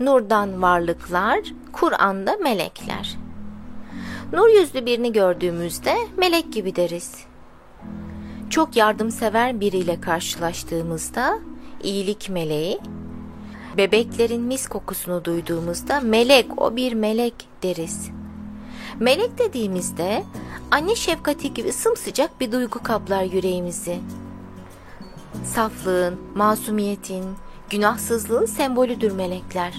Nurdan varlıklar, Kur'an'da melekler. Nur yüzlü birini gördüğümüzde melek gibi deriz. Çok yardımsever biriyle karşılaştığımızda iyilik meleği, bebeklerin mis kokusunu duyduğumuzda melek o bir melek deriz. Melek dediğimizde anne şefkati gibi sımsıcak bir duygu kaplar yüreğimizi. Saflığın, masumiyetin, günahsızlığın sembolüdür melekler.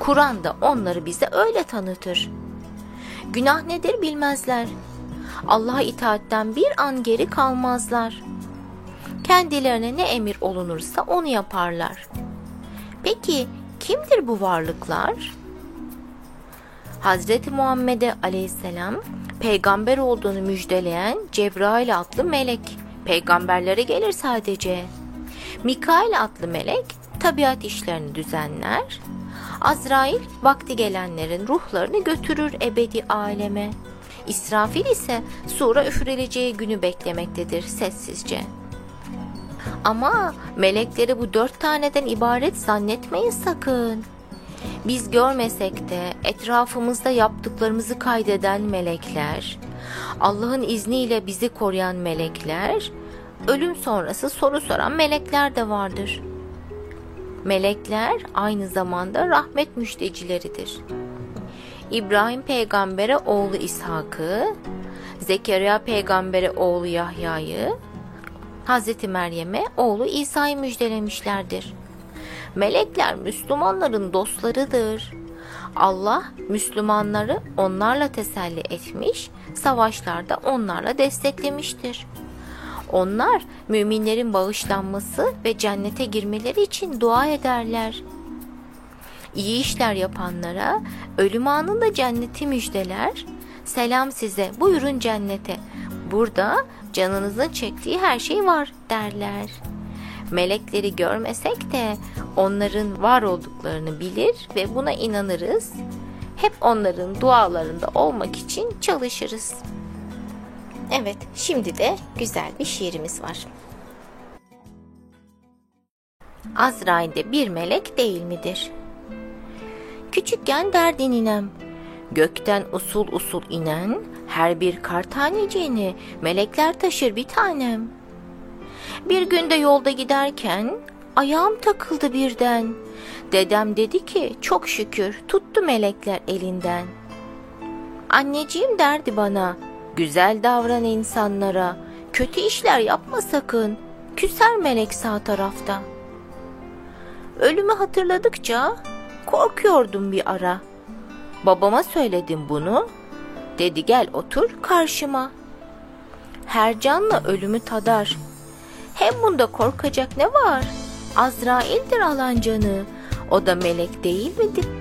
Kur'an da onları bize öyle tanıtır. Günah nedir bilmezler. Allah'a itaatten bir an geri kalmazlar. Kendilerine ne emir olunursa onu yaparlar. Peki kimdir bu varlıklar? Hazreti Muhammed'e aleyhisselam peygamber olduğunu müjdeleyen Cebrail adlı melek peygamberlere gelir sadece. Mikail adlı melek tabiat işlerini düzenler. Azrail vakti gelenlerin ruhlarını götürür ebedi aleme. İsrafil ise sura üfürüleceği günü beklemektedir sessizce. Ama melekleri bu dört taneden ibaret zannetmeyin sakın. Biz görmesek de etrafımızda yaptıklarımızı kaydeden melekler, Allah'ın izniyle bizi koruyan melekler, ölüm sonrası soru soran melekler de vardır. Melekler aynı zamanda rahmet müjdecileridir. İbrahim peygambere oğlu İshak'ı, Zekeriya peygambere oğlu Yahya'yı, Hz. Meryem'e oğlu İsa'yı müjdelemişlerdir. Melekler Müslümanların dostlarıdır. Allah Müslümanları onlarla teselli etmiş, savaşlarda onlarla desteklemiştir. Onlar müminlerin bağışlanması ve cennete girmeleri için dua ederler. İyi işler yapanlara ölüm anında cenneti müjdeler. Selam size, buyurun cennete. Burada canınızın çektiği her şey var derler. Melekleri görmesek de onların var olduklarını bilir ve buna inanırız. Hep onların dualarında olmak için çalışırız. Evet, şimdi de güzel bir şiirimiz var. Azrail de bir melek değil midir? Küçükken derdin inem, gökten usul usul inen, her bir kar taneciğini melekler taşır bir tanem. Bir günde yolda giderken ayağım takıldı birden. Dedem dedi ki çok şükür tuttu melekler elinden. Anneciğim derdi bana, güzel davran insanlara, kötü işler yapma sakın, küser melek sağ tarafta. Ölümü hatırladıkça korkuyordum bir ara. Babama söyledim bunu, dedi gel otur karşıma. Her canla ölümü tadar, hem bunda korkacak ne var? Azrail'dir alan canı. O da melek değil midir?